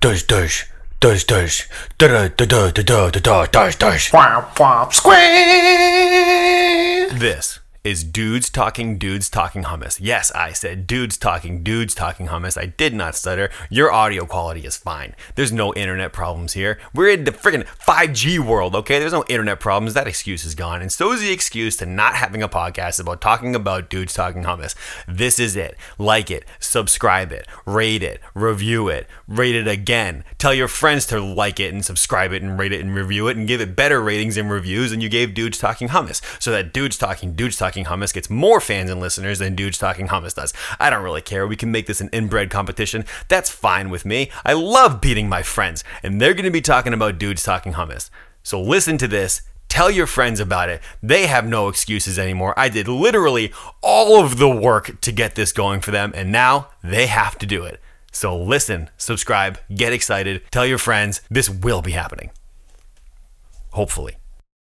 Dush dush. Dush dush. Da da da da da da da dush dush. Whop, whop, square. This is dudes talking dudes talking hummus. Yes, I said dudes talking dudes talking hummus. I did not stutter. Your audio quality is fine. There's no internet problems here. We're in the freaking 5G world, okay? There's no internet problems. That excuse is gone. And so is the excuse to not having a podcast about talking about dudes talking hummus. This is it. Like it, subscribe it, rate it, review it, rate it again. Tell your friends to like it and subscribe it and rate it and review it and give it better ratings and reviews than you gave dudes talking hummus. So that dudes talking dudes talking hummus gets more fans and listeners than dudes talking hummus does. I don't really care. We can make this an inbred competition. That's fine with me. I love beating my friends, and they're going to be talking about dudes talking hummus. So listen to this. Tell your friends about it. They have no excuses anymore. I did literally all of the work to get this going for them, and now they have to do it. So listen, subscribe, get excited, tell your friends. This will be happening. Hopefully.